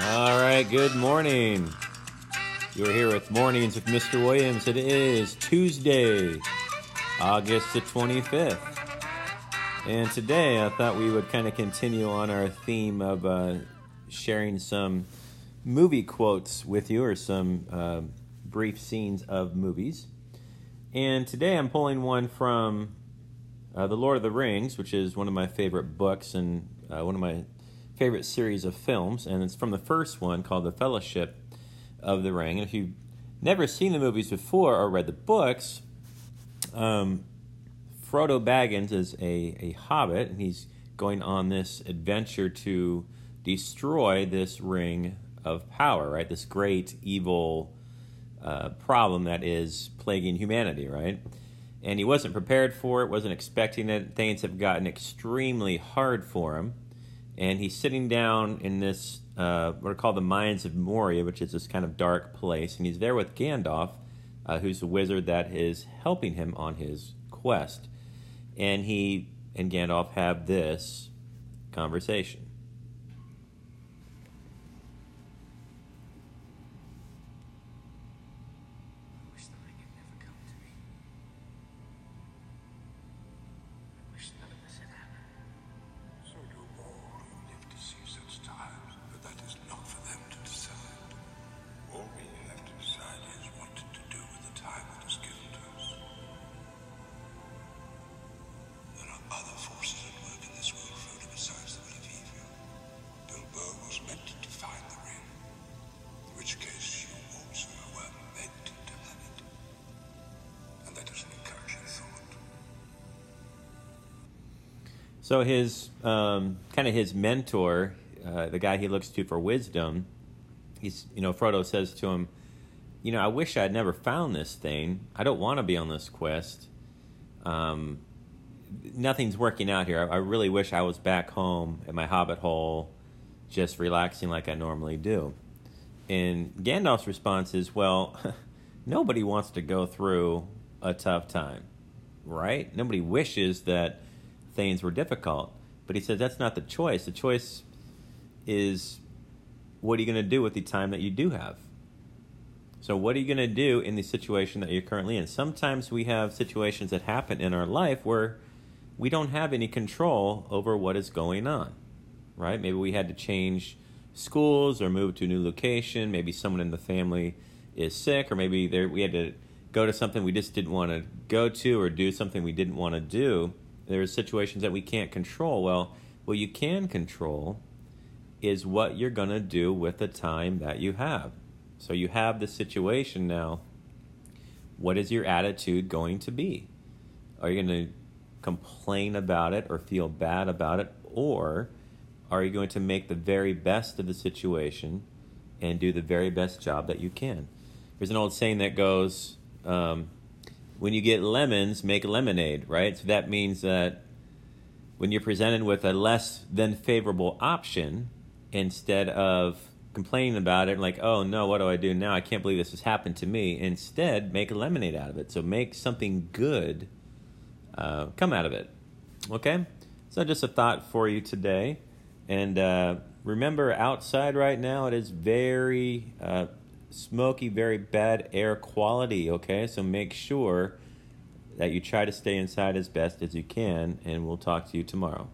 right, good morning. You're here with Mornings with Mr. Williams. It is Tuesday, August the 25th. And today I thought we would kind of continue on our theme of uh, sharing some movie quotes with you or some uh, brief scenes of movies. And today I'm pulling one from uh, The Lord of the Rings, which is one of my favorite books and uh, one of my favorite series of films. And it's from the first one called The Fellowship of the Ring. And if you've never seen the movies before or read the books, um, Frodo Baggins is a, a hobbit, and he's going on this adventure to destroy this ring of power, right? This great evil uh, problem that is plaguing humanity, right? And he wasn't prepared for it, wasn't expecting it. Things have gotten extremely hard for him. And he's sitting down in this, uh, what are called the Mines of Moria, which is this kind of dark place. And he's there with Gandalf, uh, who's a wizard that is helping him on his quest. And he and Gandalf have this conversation. Bilbo was meant to find the ring, in which case you also were meant to have it. And that is an encouraging thought. So his um, kind of his mentor, uh, the guy he looks to for wisdom, he's you know Frodo says to him, you know I wish I'd never found this thing. I don't want to be on this quest. Um, nothing's working out here. I, I really wish I was back home at my hobbit hole, just relaxing like I normally do. And Gandalf's response is, well, nobody wants to go through a tough time, right? Nobody wishes that things were difficult. But he says that's not the choice. The choice is what are you going to do with the time that you do have? So, what are you going to do in the situation that you're currently in? Sometimes we have situations that happen in our life where we don't have any control over what is going on, right? Maybe we had to change schools or move to a new location. Maybe someone in the family is sick, or maybe there, we had to go to something we just didn't want to go to or do something we didn't want to do. There are situations that we can't control. Well, what you can control is what you're going to do with the time that you have. So you have the situation now. What is your attitude going to be? Are you going to complain about it or feel bad about it? Or are you going to make the very best of the situation and do the very best job that you can? There's an old saying that goes, um, when you get lemons, make lemonade, right? So that means that when you're presented with a less than favorable option, instead of complaining about it, like, oh no, what do I do now? I can't believe this has happened to me. Instead, make a lemonade out of it. So make something good uh, come out of it. Okay? So just a thought for you today. And uh, remember, outside right now, it is very uh, smoky, very bad air quality. Okay? So make sure that you try to stay inside as best as you can, and we'll talk to you tomorrow.